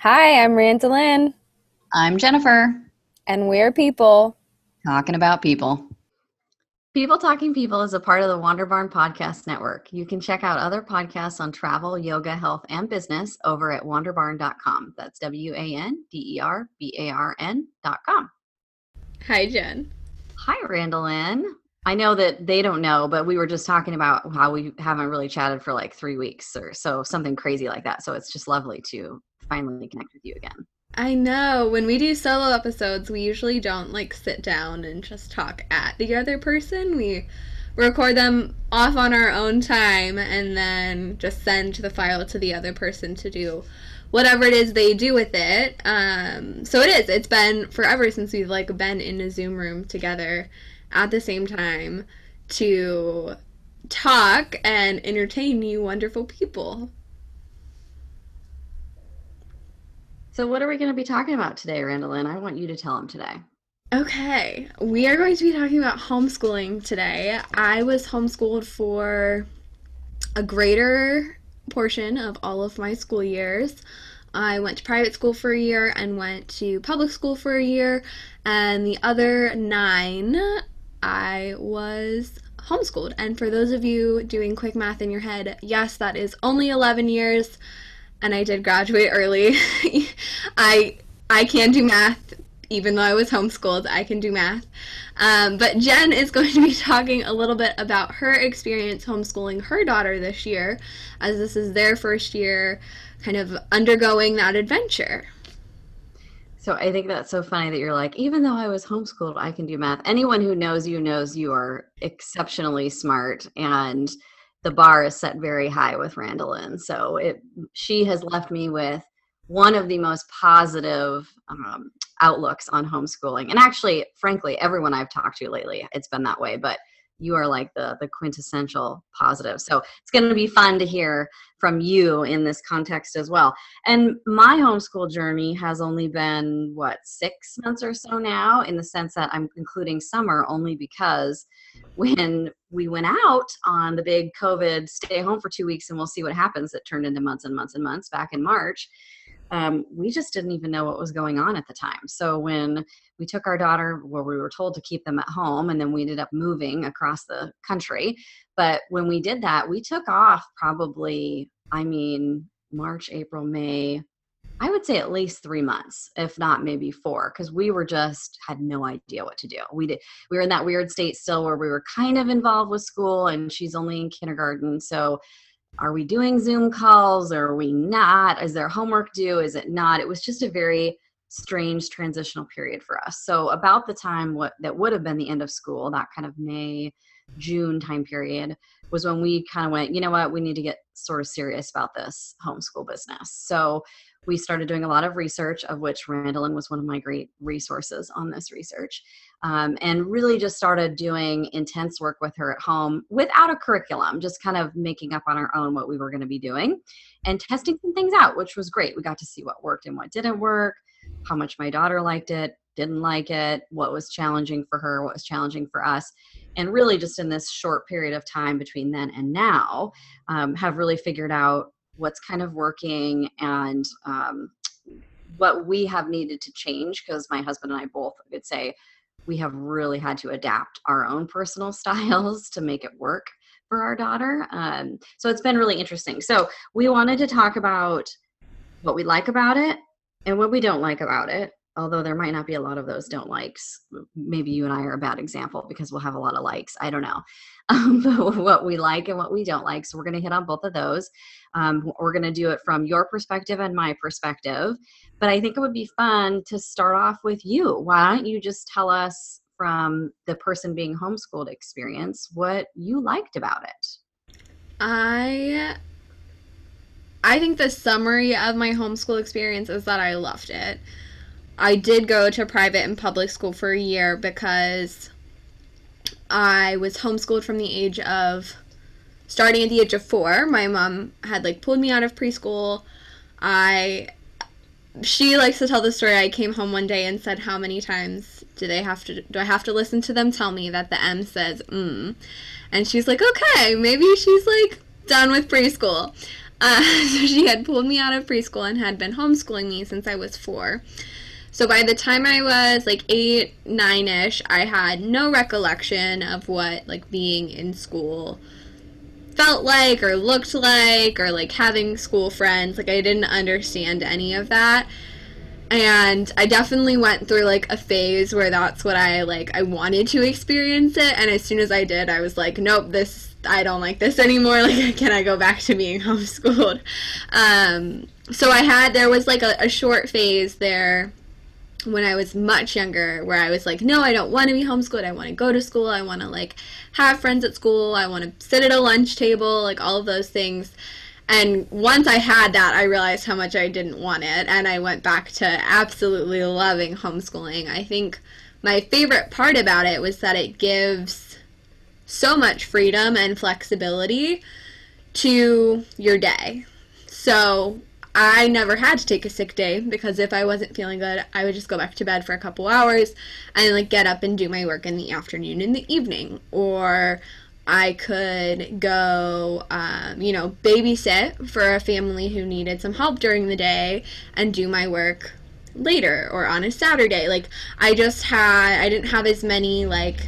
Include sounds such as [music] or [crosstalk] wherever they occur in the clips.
Hi, I'm Randolyn. I'm Jennifer. And we're people talking about people. People Talking People is a part of the Wander Barn Podcast Network. You can check out other podcasts on travel, yoga, health, and business over at wanderbarn.com. That's W A N D E R B A R N.com. Hi, Jen. Hi, Randolyn. I know that they don't know, but we were just talking about how we haven't really chatted for like three weeks or so, something crazy like that. So it's just lovely to finally connect with you again. I know. When we do solo episodes, we usually don't like sit down and just talk at the other person. We record them off on our own time and then just send the file to the other person to do whatever it is they do with it. Um, so it is. It's been forever since we've like been in a Zoom room together at the same time to talk and entertain you wonderful people. So, what are we going to be talking about today, Randolyn? I want you to tell them today. Okay, we are going to be talking about homeschooling today. I was homeschooled for a greater portion of all of my school years. I went to private school for a year and went to public school for a year, and the other nine, I was homeschooled. And for those of you doing quick math in your head, yes, that is only 11 years and I did graduate early. [laughs] I I can do math even though I was homeschooled. I can do math. Um, but Jen is [laughs] going to be talking a little bit about her experience homeschooling her daughter this year, as this is their first year kind of undergoing that adventure. So I think that's so funny that you're like, even though I was homeschooled, I can do math. Anyone who knows you knows you are exceptionally smart and the bar is set very high with Randolyn. So it she has left me with one of the most positive um, outlooks on homeschooling. And actually, frankly, everyone I've talked to lately, it's been that way. But you are like the the quintessential positive. So it's going to be fun to hear from you in this context as well. And my homeschool journey has only been what six months or so now, in the sense that I'm including summer only because when we went out on the big COVID stay home for two weeks and we'll see what happens, that turned into months and months and months back in March. Um, we just didn't even know what was going on at the time. So when we took our daughter, well, we were told to keep them at home, and then we ended up moving across the country. But when we did that, we took off probably, I mean, March, April, May, I would say at least three months, if not maybe four, because we were just had no idea what to do. We did we were in that weird state still where we were kind of involved with school and she's only in kindergarten. So are we doing Zoom calls or are we not? Is there homework due? Is it not? It was just a very strange transitional period for us. So about the time what that would have been the end of school, that kind of May, June time period, was when we kind of went, you know what, we need to get sort of serious about this homeschool business. So we started doing a lot of research, of which Randolyn was one of my great resources on this research, um, and really just started doing intense work with her at home without a curriculum, just kind of making up on our own what we were going to be doing and testing some things out, which was great. We got to see what worked and what didn't work, how much my daughter liked it, didn't like it, what was challenging for her, what was challenging for us. And really, just in this short period of time between then and now, um, have really figured out what's kind of working and um, what we have needed to change because my husband and I both would say we have really had to adapt our own personal [laughs] styles to make it work for our daughter. Um, so it's been really interesting. So we wanted to talk about what we like about it and what we don't like about it although there might not be a lot of those don't likes maybe you and i are a bad example because we'll have a lot of likes i don't know. [laughs] Um, what we like and what we don't like so we're going to hit on both of those. Um, we're going to do it from your perspective and my perspective but i think it would be fun to start off with you. Why don't you just tell us from the person being homeschooled experience what you liked about it? I I think the summary of my homeschool experience is that I loved it. I did go to private and public school for a year because I was homeschooled from the age of starting at the age of four. My mom had like pulled me out of preschool. I she likes to tell the story. I came home one day and said, "How many times do they have to? Do I have to listen to them tell me that the M says mm?" And she's like, "Okay, maybe she's like done with preschool." Uh, [laughs] so she had pulled me out of preschool and had been homeschooling me since I was four. So by the time I was like eight, nine ish, I had no recollection of what like being in school felt like or looked like or like having school friends. Like I didn't understand any of that. And I definitely went through like a phase where that's what I like I wanted to experience it and as soon as I did I was like nope this I don't like this anymore [laughs] like can I go back to being [laughs] homeschooled. Um so I had there was like a, a short phase there when I was much younger where I was like, no, I don't want to be homeschooled. I want to go to school. I want to like have friends at school. I want to sit at a lunch table, like all of those things. And once I had that, I realized how much I didn't want it. And I went back to absolutely loving homeschooling. I think my favorite part about it was that it gives so much freedom and flexibility to your day. So I never had to take a sick day because if I wasn't feeling good, I would just go back to bed for a couple hours and like get up and do my work in the afternoon in the evening. Or I could go, um, you know, babysit for a family who needed some help during the day and do my work later or on a Saturday. Like, I just had, I didn't have as many like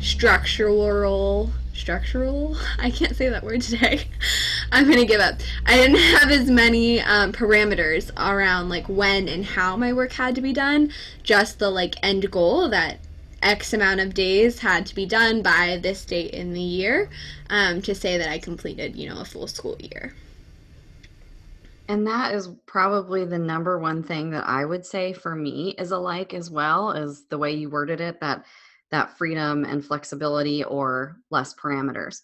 structural structural? [laughs] I can't say that word today. [laughs] I'm gonna give up. I didn't have as many um, parameters around like when and how my work had to be done. Just the like end goal that x amount of days had to be done by this date in the year um, to say that i completed you know a full school year. And that is probably the number one thing that i would say for me is alike as well as the way you worded it that that freedom and flexibility or less parameters.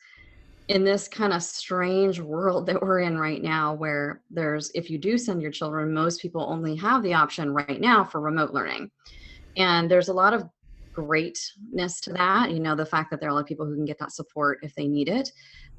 In this kind of strange world that we're in right now where there's if you do send your children most people only have the option right now for remote learning. And there's a lot of greatness to that you know the fact that there are a lot of people who can get that support if they need it.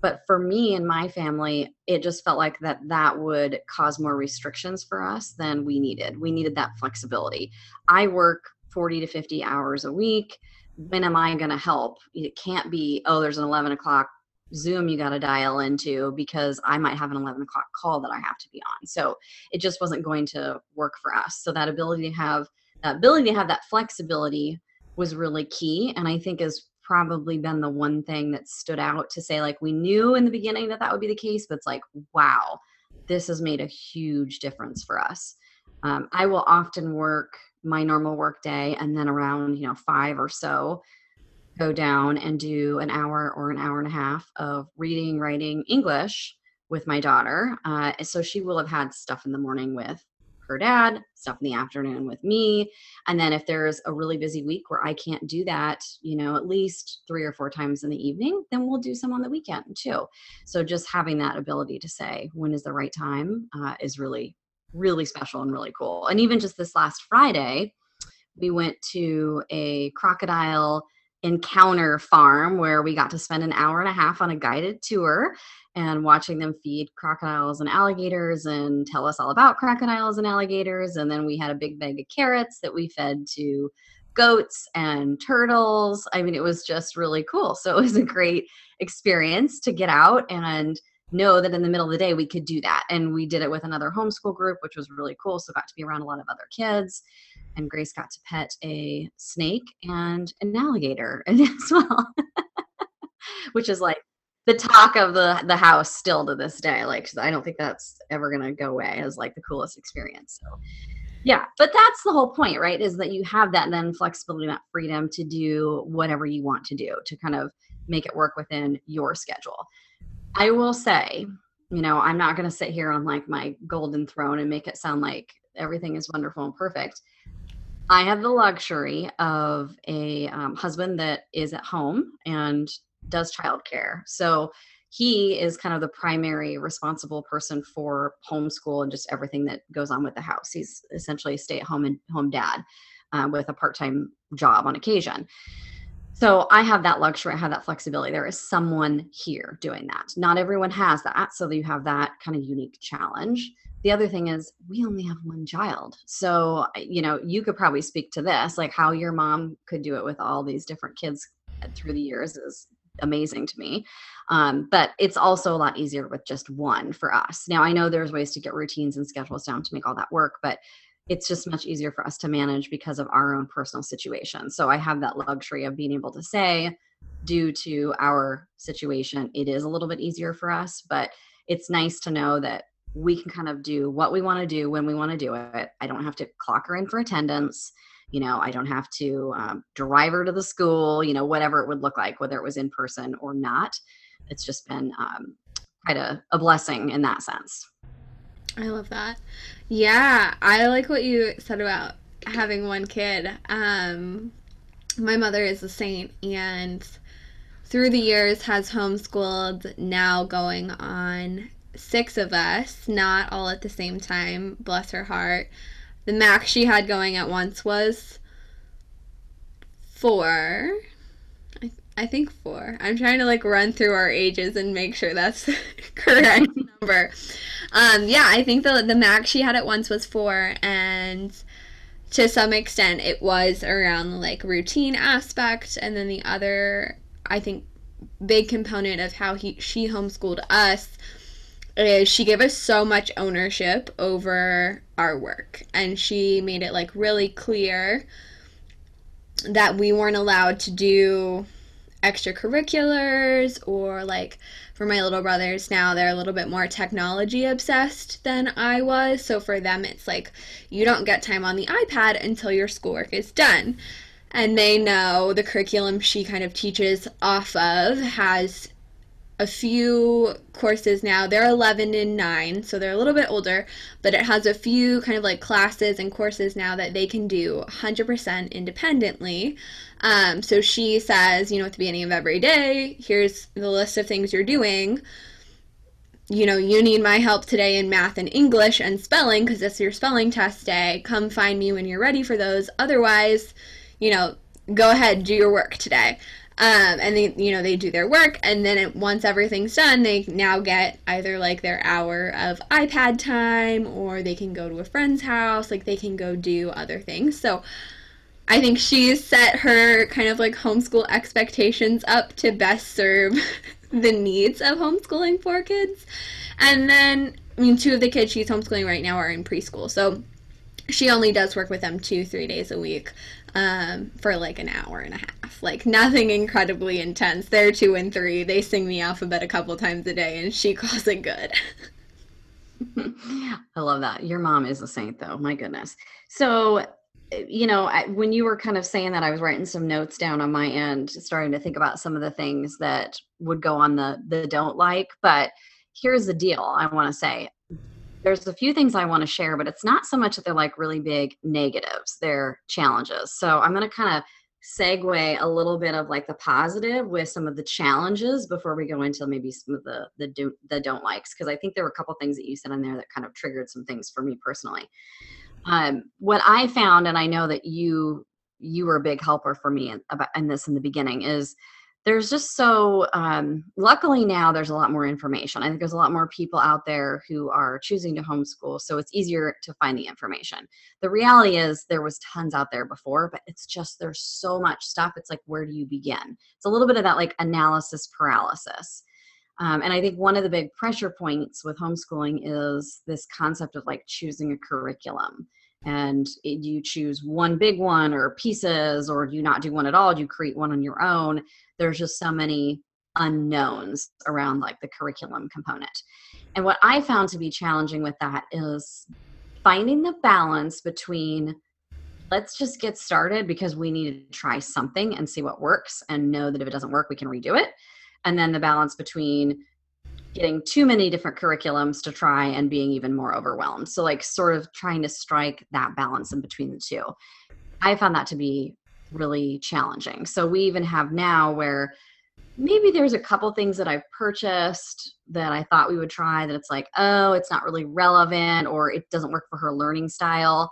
But for me and my family it just felt like that that would cause more restrictions for us than we needed. We needed that flexibility. I work 40 to 50 hours a week when am I going to help? It can't be, oh, there's an 11 o'clock Zoom you got to dial into because I might have an 11 o'clock call that I have to be on. So it just wasn't going to work for us. So that ability to have that ability to have that flexibility was really key. And I think has probably been the one thing that stood out to say, like, we knew in the beginning that that would be the case, but it's like, wow, this has made a huge difference for us. Um, I will often work my normal work day and then around you know five or so go down and do an hour or an hour and a half of reading writing english with my daughter uh, so she will have had stuff in the morning with her dad stuff in the afternoon with me and then if there's a really busy week where i can't do that you know at least three or four times in the evening then we'll do some on the weekend too. So just having that ability to say when is the right time? uh, is really really special and really cool. And even just this last Friday, we went to a crocodile encounter farm where we got to spend an hour and a half on a guided tour and watching them feed crocodiles and alligators and tell us all about crocodiles and alligators. And then we had a big bag of carrots that we fed to goats and turtles. I mean, it was just really cool. So it was a great experience to get out and know that in the middle of the day we could do that. And we did it with another homeschool group, which was really cool. So got to be around a lot of other kids. And Grace got to pet a snake and an alligator [laughs] as well, [laughs] which is like the talk of the the house still to this day. Like I don't think that's ever gonna go away as like the coolest experience. So yeah, but that's the whole point, right? Is that you have that then flexibility, that freedom to do whatever you want to do to kind of make it work within your schedule. I will say, you know, I'm not going to sit here on like my golden throne and make it sound like everything is wonderful and perfect. I have the luxury of a um, husband that is at home and does childcare. So he is kind of the primary responsible person for homeschool and just everything that goes on with the house. He's essentially a stay at home and home dad uh, with a part time job on occasion. So I have that luxury, I have that flexibility. There is someone here doing that. Not everyone has that. So you have that kind of unique challenge. The other thing is we only have one child. So, you know, you could probably speak to this, like how your mom could do it with all these different kids through the years is amazing to me. Um, but it's also a lot easier with just one for us. Now, I know there's ways to get routines and schedules down to make all that work, but it's just much easier for us to manage because of our own personal situation. So I have that luxury of being able to say, due to our situation, it is a little bit easier for us, but it's nice to know that we can kind of do what we want to do when we want to do it. I don't have to clock her in for attendance. You know, I don't have to um, drive her to the school, you know, whatever it would look like, whether it was in person or not. It's just been um, quite a, a blessing in that sense. I love that. Yeah, I like what you said about having one kid. Um, my mother is a saint, and through the years has homeschooled now going on six of us, not all at the same time, bless her heart. The max she had going at once was four. I, I think four. I'm trying to like run through our ages and make sure that's [laughs] correct Um, yeah, I think the the max she had at once was four, and to some extent it was around like routine aspect, and then the other I think big component of how he she homeschooled us is she gave us so much ownership over our work. And she made it like really clear that we weren't allowed to do extracurriculars or like for my little brothers now they're a little bit more technology obsessed than I was so for them it's like you don't get time on the iPad until your schoolwork is done and they know the curriculum she kind of teaches off of has a few courses now. They're 11 and 9, so they're a little bit older, but it has a few kind of like classes and courses now that they can do 100% independently. Um, so she says, you know, at the beginning of every day, here's the list of things you're doing. You know, you need my help today in math and English and spelling because it's your spelling test day. Come find me when you're ready for those. Otherwise, you know, go ahead, do your work today. Um, and they, you know, they do their work, and then it, once everything's done, they now get either like their hour of iPad time, or they can go to a friend's house, like they can go do other things. So I think she's set her kind of like homeschool expectations up to best serve [laughs] the needs of homeschooling for kids. And then, I mean, two of the kids she's homeschooling right now are in preschool, so she only does work with them two, three days a week um, for like an hour and a half. Like nothing incredibly intense. They're two and three. They sing the alphabet a couple times a day, and she [laughs] calls it good. [laughs] I love that. Your mom is a saint, though. My goodness. So, you know, I, when you were kind of saying that, I was writing some notes down on my end, starting to think about some of the things that would go on the the don't like. But here's the deal. I want to say there's a few things I want to share, but it's not so much that they're like really big negatives, they're challenges. So I'm going to kind of segue a little bit of like the positive with some of the challenges before we go into maybe some of the the do, the don't likes because I think there were a couple things that you said in there that kind of triggered some things for me personally. Um, what I found, and I know that you you were a big helper for me in, about in this in the beginning, is there's just so um, luckily now there's a lot more information. I think there's a lot more people out there who are choosing to homeschool so it's easier to find the information. The reality is there was tons out there before but it's just there's so much stuff it's like where do you begin? It's a little bit of that like analysis paralysis um, and i think one of the big pressure points with homeschooling is this concept of like choosing a curriculum. And it, you choose one big one or pieces or you not do one at all you create one on your own. There's just so many unknowns around like the curriculum component. And what i found to be challenging with that is finding the balance between let's just get started because we need to try something and see what works and know that if it doesn't work we can redo it and then the balance between getting too many different curriculums to try and being even more overwhelmed. So, like, sort of trying to strike that balance in between the two. I found that to be really challenging. So, we even have now where maybe there's a couple things that I've purchased that I thought we would try that it's like, oh, it's not really relevant or it doesn't work for her learning style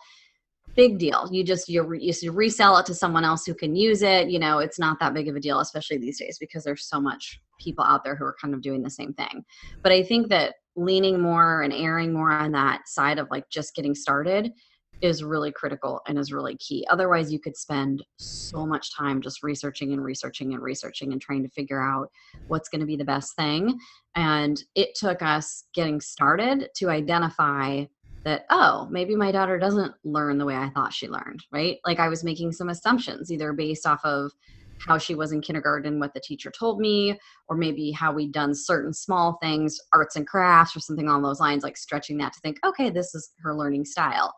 big deal you just you, you resell it to someone else who can use it you know it's not that big of a deal especially these days because there's so much people out there who are kind of doing the same thing but i think that leaning more and erring more on that side of like just getting started is really critical and is really key. Otherwise, you could spend so much time just researching and researching and researching and trying to figure out what's going to be the best thing. And it took us getting started to identify that, oh, maybe my daughter doesn't learn the way I thought she learned, right? Like I was making some assumptions, either based off of how she was in kindergarten, what the teacher told me, or maybe how we'd done certain small things, arts and crafts, or something along those lines, like stretching that to think, okay, this is her learning style.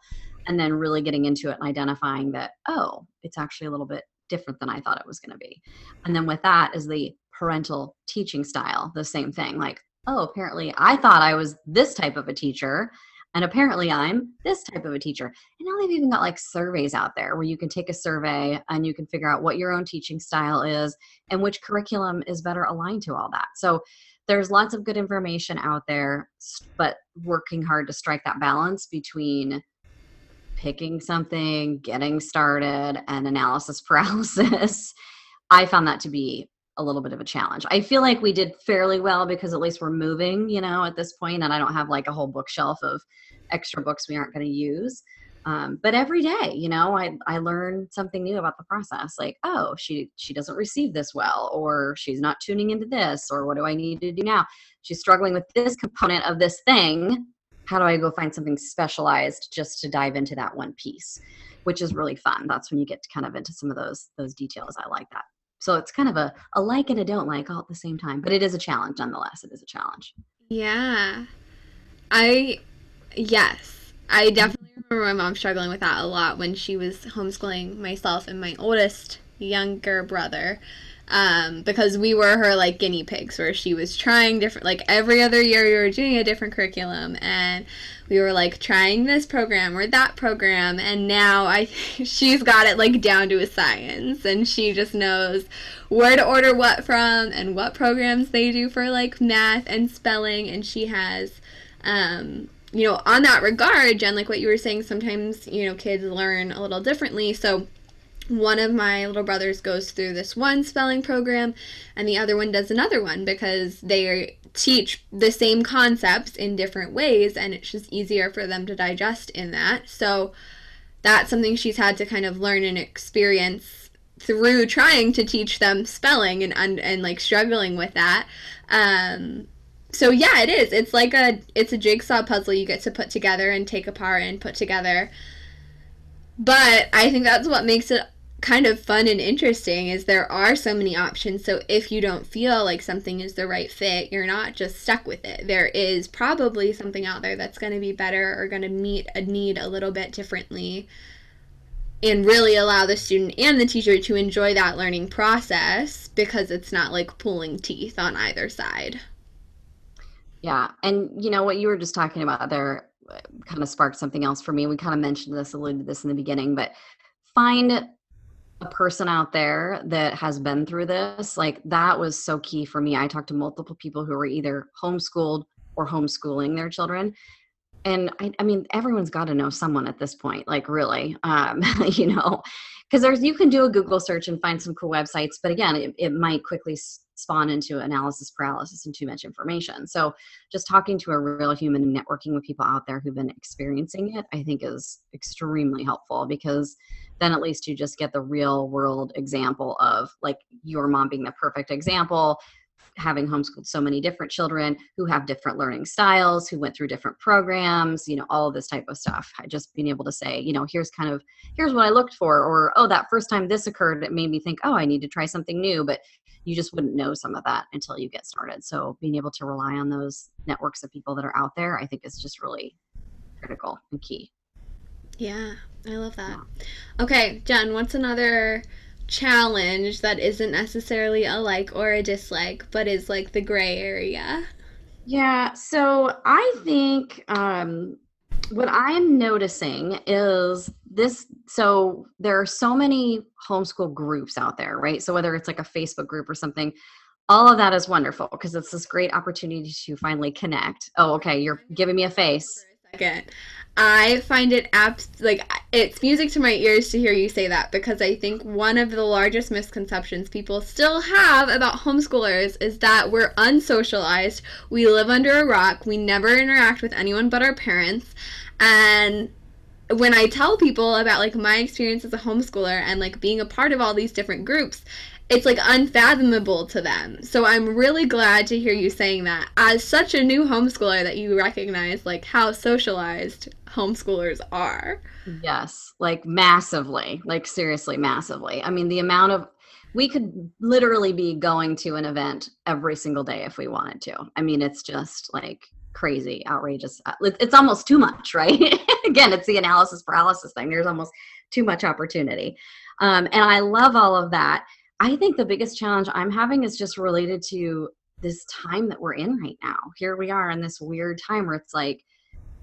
And then really getting into it and identifying that, oh, it's actually a little bit different than I thought it was going to be. And then with that is the parental teaching style, the same thing. Like, oh, apparently I thought I was this type of a teacher and apparently I'm this type of a teacher. And now they've even got like surveys out there where you can take a survey and you can figure out what your own teaching style is and which curriculum is better aligned to all that. So there's lots of good information out there, but working hard to strike that balance between picking something, getting started, and analysis [laughs] paralysis. I found that to be a little bit of a challenge. I feel like we did fairly well because at least we're moving, you know, at this point, and I don't have like a whole bookshelf of extra books we aren't going to use. Um, but every day, you know, I I learn something new about the process. Like, oh, she she doesn't receive this well, or she's not tuning into this, or what do I need to do now? She's struggling with this component of this thing. How do I go find something specialized just to dive into that one piece? Which is really fun. That's when you get kind of into some of those those details. I like that. So it's kind of a, a like and a don't like all at the same time, but it is a challenge nonetheless. It is a challenge. Yeah. I, yes. I definitely remember my mom struggling with that a lot when she was homeschooling myself and my oldest younger brother um, because we were her like guinea pigs where she was trying different like every other year we were doing a different curriculum and we were like trying this program or that program and now i [laughs] she's got it like down to a science and she just knows where to order what from and what programs they do for like math and spelling and she has um, you know on that regard jen like what you were saying sometimes you know kids learn a little differently so one of my little brothers goes through this one spelling program and the other one does another one because they teach the same concepts in different ways and it's just easier for them to digest in that. So that's something she's had to kind of learn and experience through trying to teach them spelling and and, and like struggling with that. Um so yeah, it is. It's like a it's a jigsaw puzzle you get to put together and take apart and put together. But I think that's what makes it kind of fun and interesting is there are so many options. So if you don't feel like something is the right fit you're not just stuck with it. There is probably something out there that's going to be better or going to meet a need a little bit differently and really allow the student and the teacher to enjoy that learning process because it's not like pulling teeth on either side. Yeah and you know what? You were just talking about there uh, kind of sparked something else for me. We kind of mentioned this alluded to this in the beginning but find a person out there that has been through this, like that was so key for me. I talked to multiple people who were either homeschooled or homeschooling their children. And I, I mean, everyone's got to know someone at this point, like really, um, [laughs] you know, because there's you can do a Google search and find some cool websites, but again, it, it might quickly spawn into analysis paralysis and too much information. So, just talking to a real human and networking with people out there who've been experiencing it, I think is extremely helpful because then at least you just get the real world example of like your mom being the perfect example having homeschooled so many different children who have different learning styles, who went through different programs, you know, all of this type of stuff. Just being able to say, you know, here's kind of here's what I looked for, or oh, that first time this occurred, it made me think, oh, I need to try something new. But you just wouldn't know some of that until you get started. So being able to rely on those networks of people that are out there, I think is just really critical and key. Yeah, I love that. Okay, Jen, what's another challenge that isn't necessarily a like or a dislike, but is like the gray area? Yeah, so I think um, what I'm noticing is this. So there are so many homeschool groups out there, right? So whether it's like a Facebook group or something, all of that is wonderful because it's this great opportunity to finally connect. Oh, okay, you're giving me a face. Second. I find it abs like it's music to my ears to hear you say that because I think one of the largest misconceptions people still have about homeschoolers is that we're unsocialized, we live under a rock, we never interact with anyone but our parents, and when I tell people about like my experience as a homeschooler and like being a part of all these different groups, it's like unfathomable to them. So I'm really glad to hear you saying that as such a new homeschooler that you recognize like how socialized homeschoolers are. Yes, like massively, like seriously massively. I mean, the amount of we could literally be going to an event every single day if we wanted to. I mean, it's just like crazy, outrageous. Uh, it's almost too much, right? [laughs] Again, it's the analysis paralysis thing. There's almost too much opportunity. Um, and I love all of that. I think the biggest challenge I'm having is just related to this time that we're in right now. Here we are in this weird time where it's like,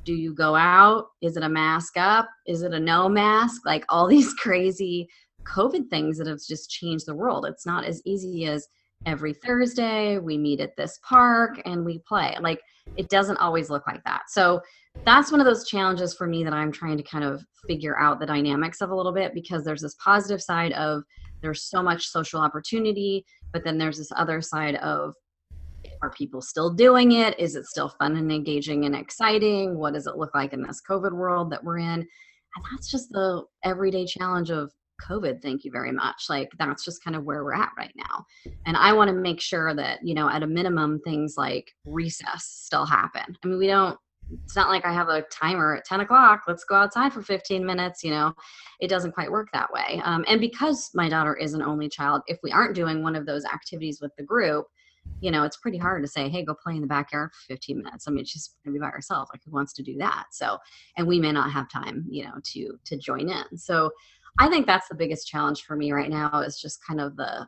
do you go out? Is it a mask up? Is it a no mask? Like all [laughs] these crazy COVID things that have just changed the world. It's not as easy as every Thursday we meet at this park and we play. Like it doesn't always look like that. So that's one of those challenges for me that I'm trying to kind of figure out the dynamics of a little bit because there's this positive side of there's so much social opportunity, but then there's this other side of are people still doing it? Is it still fun and engaging and exciting? What does it look like in this COVID world that we're in? And that's just the everyday challenge of COVID, thank you very much. Like that's just kind of where we're at right now. And I want to make sure that, you know, at a minimum, things like recess still happen. I mean, we don't, it's not like I have a timer at 10 o'clock, let's go outside for 15 minutes, you know, it doesn't quite work that way. Um, and because my daughter is an only child, if we aren't doing one of those activities with the group, you know, it's pretty hard to say, hey, go play in the backyard for 15 minutes. I mean, she's gonna be by herself. Like who wants to do that? So, and we may not have time, you know, to to join in. So I think that's the biggest challenge for me right now is just kind of the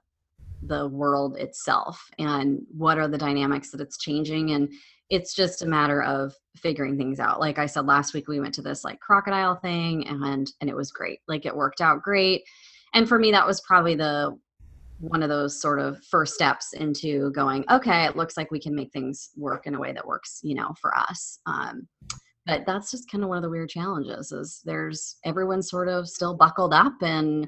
the world itself and what are the dynamics that it's changing and it's just a matter of figuring things out. Like i said last week we went to this like crocodile thing and and it was great. Like it worked out great. And for me that was probably the one of those sort of first steps into going okay it looks like we can make things work in a way that works you know for us. Um, but that's just kind of one of the weird challenges is there's everyone's sort of still buckled up and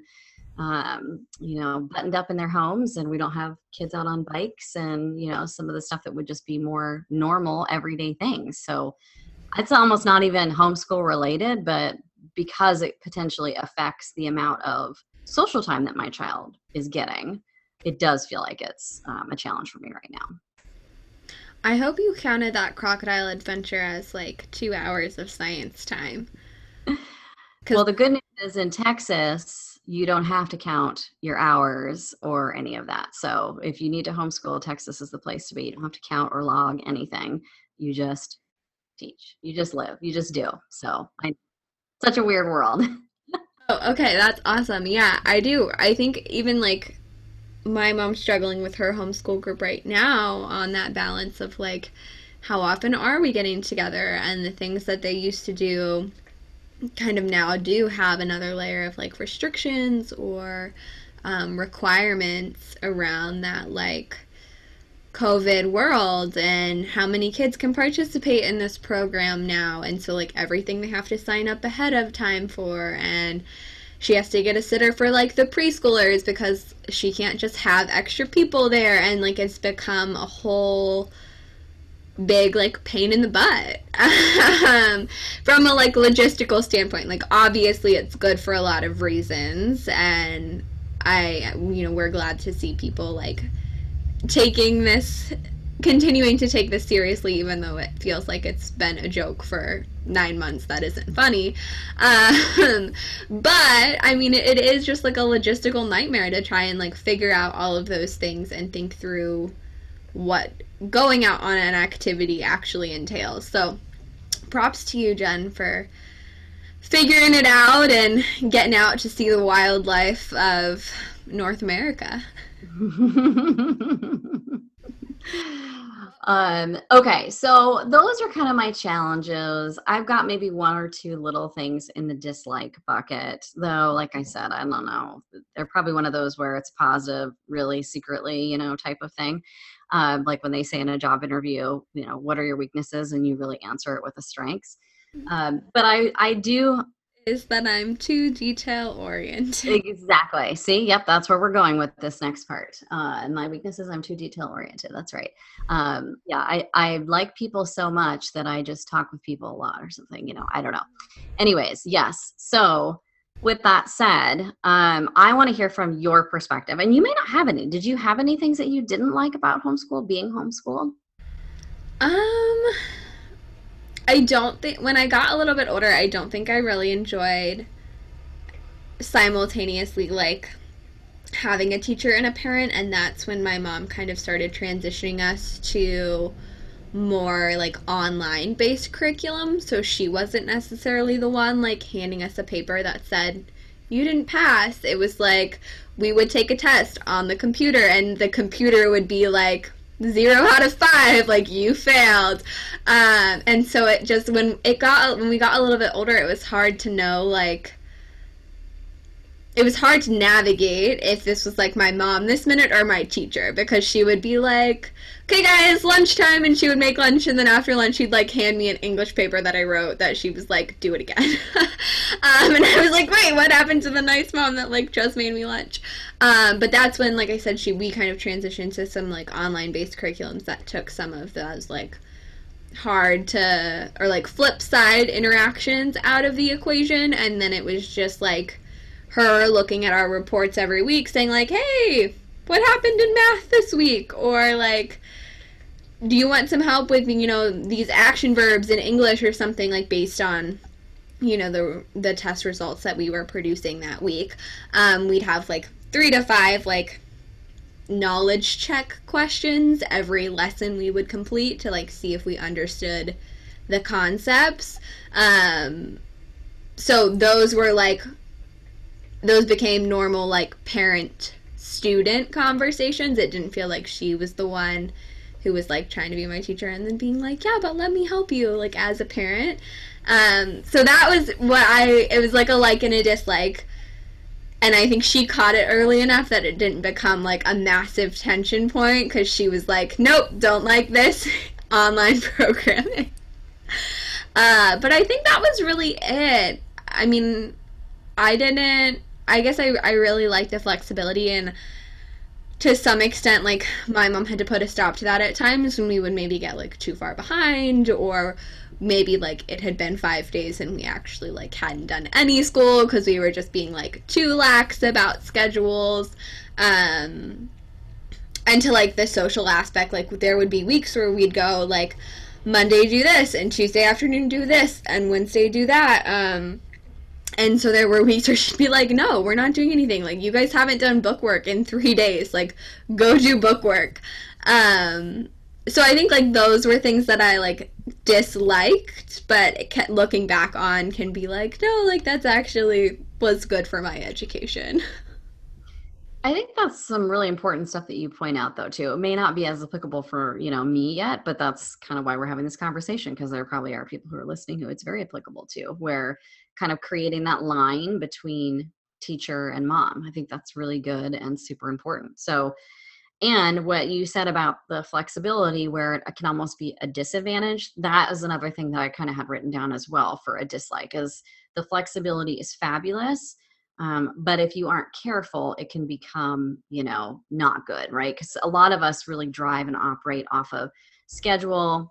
um, you know buttoned up in their homes and we don't have kids out on bikes and you know some of the stuff that would just be more normal everyday things so it's almost not even homeschool related but because it potentially affects the amount of social time that my child is getting it does feel like it's um, a challenge for me right now I hope you counted that crocodile adventure as like two hours of science time. [laughs] Well, the good news is in Texas, you don't have to count your hours or any of that. So if you need to homeschool, Texas is the place to be. You don't have to count or log anything. You just teach. You just live. You just do. So I, such a weird world. [laughs] oh, okay, that's awesome. Yeah, I do. I think even like my mom's struggling with her homeschool group right now on that balance of like how often are we getting together and the things that they used to do kind of now do have another layer of like restrictions or um, requirements around that like COVID world and how many kids can participate in this program now. And so, like, everything they have to sign up ahead of time for, and she has to get a sitter for like the preschoolers because she can't just have extra people there and like it's become a whole big like pain in the butt um, from a like logistical standpoint like obviously it's good for a lot of reasons and i you know we're glad to see people like taking this continuing to take this seriously, even though it feels like it's been a joke for nine months that isn't funny. Um, but I mean, it, it is just like a logistical nightmare to try and like figure out all of those things and think through what going out on an activity actually entails. So, props to you, Jen, for figuring it out and getting out to see the wildlife of North America. [laughs] um okay so those are kind of my challenges i've got maybe one or two little things in the dislike bucket though like i said i don't know they're probably one of those where it's positive really secretly you know type of thing um, like when they say in a job interview you know what are your weaknesses and you really answer it with the strengths mm-hmm. um, but i i do is that I'm too detail oriented. [laughs] Exactly. See, yep, that's where we're going with this next part. Uh, and my weakness is I'm too detail oriented. That's right. Um, yeah, I, I like people so much that I just talk with people a lot or something, you know, I don't know. Anyways, yes. So with that said, um, I want to hear from your perspective. And you may not have any. Did you have any things that you didn't like about homeschool, being homeschooled? Um, I don't think when I got a little bit older, I don't think I really enjoyed simultaneously like having a teacher and a parent and that's when my mom kind of started transitioning us to more like online based curriculum so she wasn't necessarily the one like handing us a paper that said you didn't pass. It was like we would take a test on the computer and the computer would be like zero out of five like you failed. Um, and so it just when it got when we got a little bit older it was hard to know like it was hard to navigate if this was like my mom this minute or my teacher because she would be like okay guys lunchtime and she would make lunch and then after lunch she'd like hand me an english paper that i wrote that she was like do it again. [laughs] Um, and i was like wait what happened to the nice mom that like just made me lunch? Um, but that's when like i said she we kind of transitioned to some like online based curriculums that took some of those like hard to or like flip side interactions out of the equation and then it was just like her looking at our reports every week saying like hey what happened in math this week? Or like do you want some help with you know these action verbs in english or something like based on you know the the test results that we were producing that week? Um, we'd have like three to five like knowledge check questions every lesson we would complete to like see if we understood the concepts. Um, so those were like those became normal like parent student conversations. It didn't feel like she was the one who was like trying to be my teacher and then being like yeah but let me help you like as a parent. Um, so that was what i it was like a like and a dislike. And i think she caught it early enough that it didn't become like a massive tension point because she was like nope don't like this [laughs] online [laughs] programming. Uh, but i think that was really it. I mean i didn't I guess I, I really like the flexibility and to some extent like my mom had to put a stop to that at times when we would maybe get like too far behind or maybe like it had been five days and we actually like hadn't done any school because we were just being like too lax about schedules um and to like the social aspect like there would be weeks where we'd go like monday do this and tuesday afternoon do this and wednesday do that um and so there were weeks where she'd be like, no, we're not doing anything. Like, you guys haven't done book work in three days. Like, go do book work. Um, so I think, like, those were things that I, like, disliked, but kept looking back on can be like, no, like, that's actually was good for my education. [laughs] I think that's some really important stuff that you point out though too. It may not be as applicable for, you know, me yet, but that's kind of why we're having this conversation because there probably are people who are listening who it's very applicable to where kind of creating that line between teacher and mom. I think that's really good and super important. So, and what you said about the flexibility, where it can almost be a disadvantage, that is another thing that I kind of had written down as well for a dislike. Is the flexibility is fabulous, um, but if you aren't careful, it can become, you know, not good, right? Because a lot of us really drive and operate off of schedule,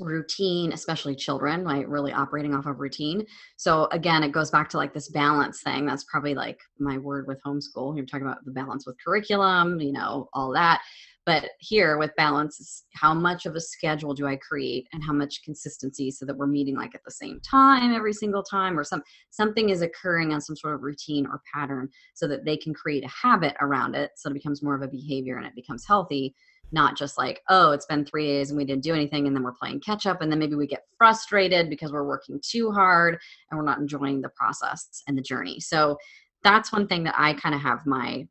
routine especially children like really operating off of routine. So again it goes back to like this balance thing. That's probably like my word with homeschool. You're talking about the balance with curriculum you know all that. But here with balance how much of a schedule do i create and how much consistency so that we're meeting like at the same time every single time or some something is occurring on some sort of routine or pattern so that they can create a habit around it so it becomes more of a behavior and it becomes healthy not just like, oh, it's been three days and we didn't do anything, and then we're playing catch up, and then maybe we get frustrated because we're working too hard and we're not enjoying the process and the journey. So that's one thing that I kind of have my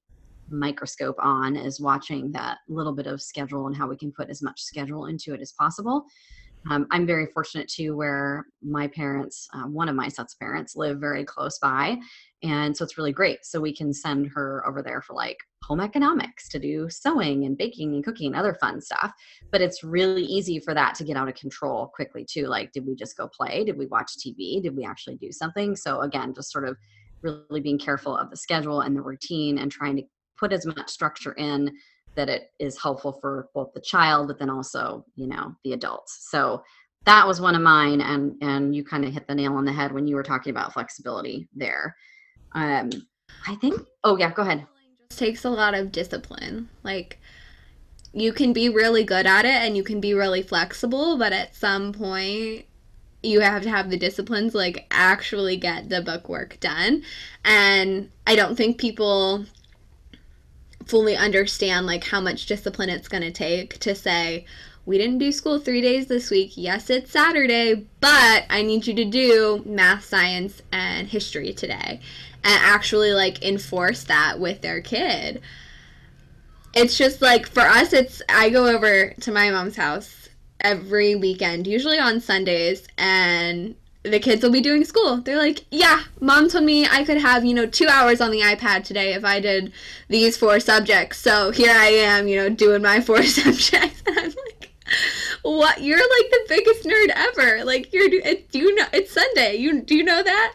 microscope on is watching that little bit of schedule and how we can put as much schedule into it as possible. Um, I'm very fortunate too, where my parents, um, one of my son's parents, live very close by, and so it's really great. So we can send her over there for like home economics to do sewing and baking and cooking and other fun stuff. But it's really easy for that to get out of control quickly too. Like, did we just go play? Did we watch TV? Did we actually do something? So again, just sort of really being careful of the schedule and the routine and trying to put as much structure in that it is helpful for both the child but then also you know the adults. So that was one of mine and and you kind of hit the nail on the head when you were talking about flexibility there. Um i think oh yeah go ahead. Just takes a lot of discipline. Like you can be really good at it and you can be really flexible but at some point you have to have the disciplines like actually get the book work done. And i don't think people fully understand like how much discipline it's going to take to say we didn't do school three days this week. Yes, it's Saturday, but I need you to do math, science, and history today. And actually, like, enforce that with their kid. It's just like, for us, it's, I go over to my mom's house every weekend, usually on Sundays, and the kids will be doing school. They're like, yeah, mom told me I could have, you know, two hours on the iPad today if I did these four subjects. So here I am, you know, doing my four [laughs] subjects. And I'm like, what? You're like the biggest nerd ever. Like you're, do you know, it's Sunday. You, do you know that?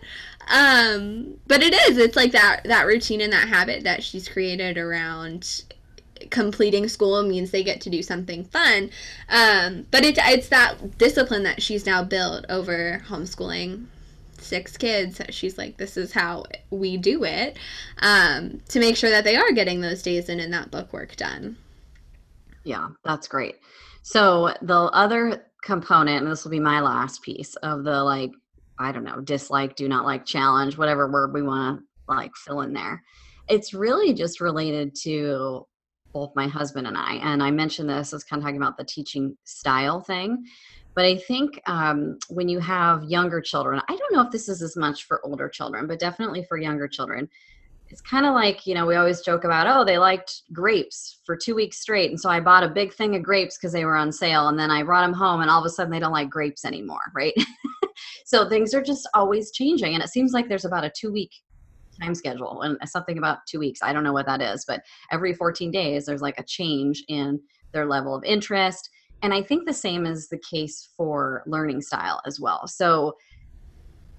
Um, but it is, it's like that, that routine and that habit that she's created around completing school means they get to do something fun. Um, but it, it's that discipline that she's now built over homeschooling six kids. She's like, this is how we do it um, to make sure that they are getting those days in and that book work done. Yeah, that's great. So the other component, and this will be my last piece of the like, I don't know, dislike, do not like, challenge, whatever word we want to like fill in there. It's really just related to both my husband and I. And I mentioned this, I was kind of talking about the teaching style thing. But I think um, when you have younger children, I don't know if this is as much for older children, but definitely for younger children, it's kind of like, you know, we always joke about, oh, they liked grapes for two weeks straight. And so I bought a big thing of grapes because they were on sale. And then I brought them home, and all of a sudden they don't like grapes anymore, right? [laughs] so things are just always changing. And it seems like there's about a two week time schedule and uh, something about two weeks. I don't know what that is, but every 14 days, there's like a change in their level of interest. And I think the same is the case for learning style as well. So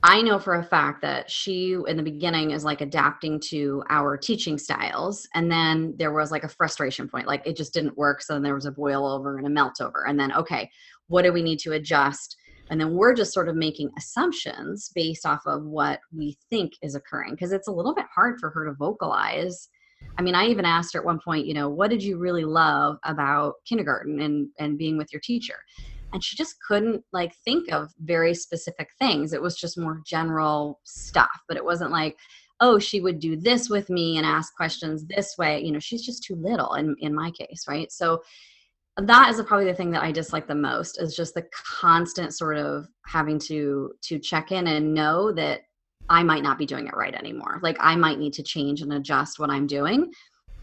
I know for a fact that she, in the beginning, is like adapting to our teaching styles. And then there was like a frustration point, like it just didn't work. So then there was a boil over and a melt over. And then, okay, what do we need to adjust? And then we're just sort of making assumptions based off of what we think is occurring because it's a little bit hard for her to vocalize. I mean i even asked her at one point you know what did you really love about kindergarten and and being with your teacher? And she just couldn't like think of very specific things. It was just more general stuff but it wasn't like oh she would do this with me and ask questions this way. You know she's just too little in in my case right? So that is probably the thing that I dislike the most is just the constant sort of having to to check in and know that I might not be doing it right anymore. Like I might need to change and adjust what I'm doing.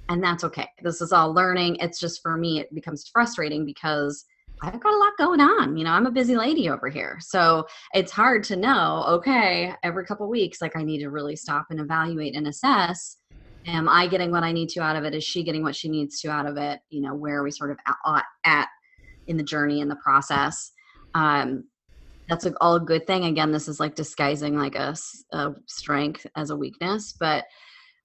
And that's okay. This is all learning. It's just for me, it becomes frustrating because I've got a lot going on. You know, I'm a busy lady over here. So it's hard to know, okay, every couple weeks, like I need to really stop and evaluate and assess am i getting what i need to out of it? Is she getting what she needs to out of it? You know where are we sort of at, at in the journey in the process? Um, that's all a good thing. Again this is like disguising like a, a strength as a weakness but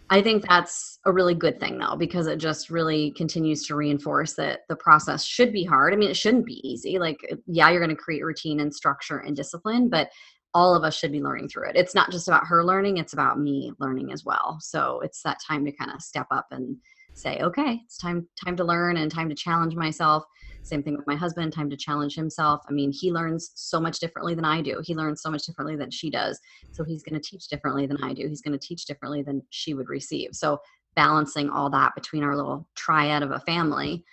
i think that's a really good thing though because it just really continues to reinforce that the process should be hard. I mean it shouldn't be easy. Like yeah you're going to create routine and structure and discipline but all of us should be learning through it. It's not just about her learning, it's about me learning as well. So it's that time to kind of step up and say, okay, it's time time to learn and time to challenge myself. Same thing with my husband, time to challenge himself. I mean, he learns so much differently than I do. He learns so much differently than she does. So he's going to teach differently than I do. He's going to teach differently than she would receive. So balancing all that between our little triad of a family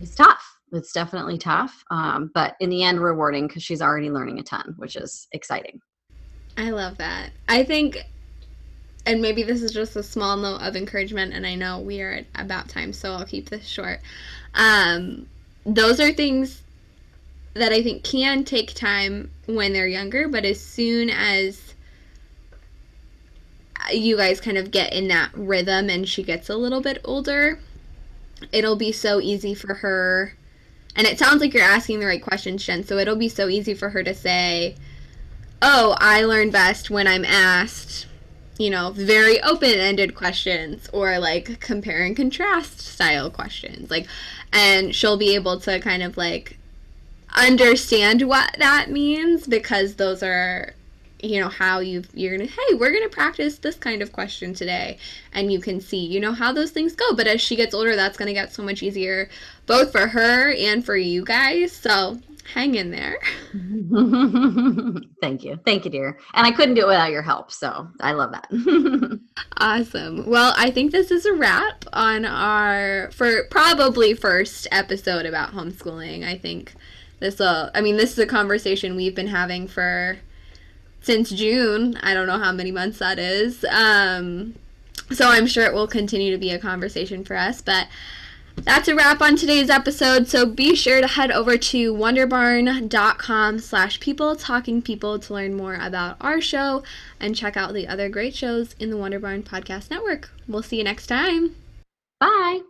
is tough it's definitely tough, um, but in the end, rewarding because she's already learning a ton, which is exciting. I love that. I think, and maybe this is just a small note of encouragement, and I know we are at about time, so I'll keep this short. Um, those are things that I think can take time when they're younger, but as soon as you guys kind of get in that rhythm and she gets a little bit older, it'll be so easy for her. And it sounds like you're asking the right questions, Jen. So it'll be so easy for her to say, Oh, I learn best when I'm asked, you know, very open ended questions or like compare and contrast style questions. Like, and she'll be able to kind of like understand what that means because those are you know how you you're gonna hey we're gonna practice this kind of question today and you can see you know how those things go but as she gets older that's gonna get so much easier both for her and for you guys so hang in there [laughs] thank you thank you dear and i couldn't do it without your help so i love that [laughs] awesome well i think this is a wrap on our for probably first episode about homeschooling i think this will i mean this is a conversation we've been having for since June. I don't know how many months that is. Um, so I'm sure it will continue to be a conversation for us. But that's a wrap on today's episode. So be sure to head over to wonderbarn.com slash people talking people to learn more about our show and check out the other great shows in the Wonder Barn Podcast Network. We'll see you next time. Bye.